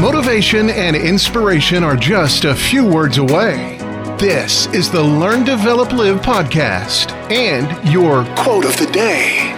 Motivation and inspiration are just a few words away. This is the Learn, Develop, Live podcast and your quote of the day.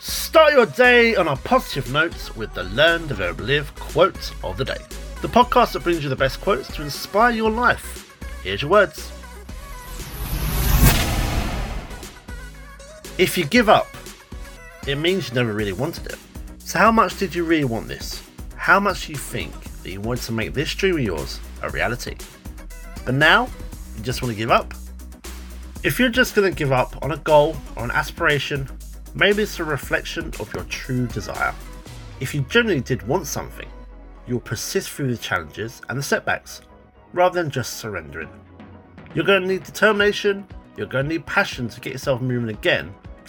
Start your day on a positive note with the Learn, Develop, Live quote of the day. The podcast that brings you the best quotes to inspire your life. Here's your words. If you give up, it means you never really wanted it. So, how much did you really want this? How much do you think that you wanted to make this dream of yours a reality? But now, you just want to give up? If you're just going to give up on a goal or an aspiration, maybe it's a reflection of your true desire. If you genuinely did want something, you'll persist through the challenges and the setbacks rather than just surrendering. You're going to need determination, you're going to need passion to get yourself moving again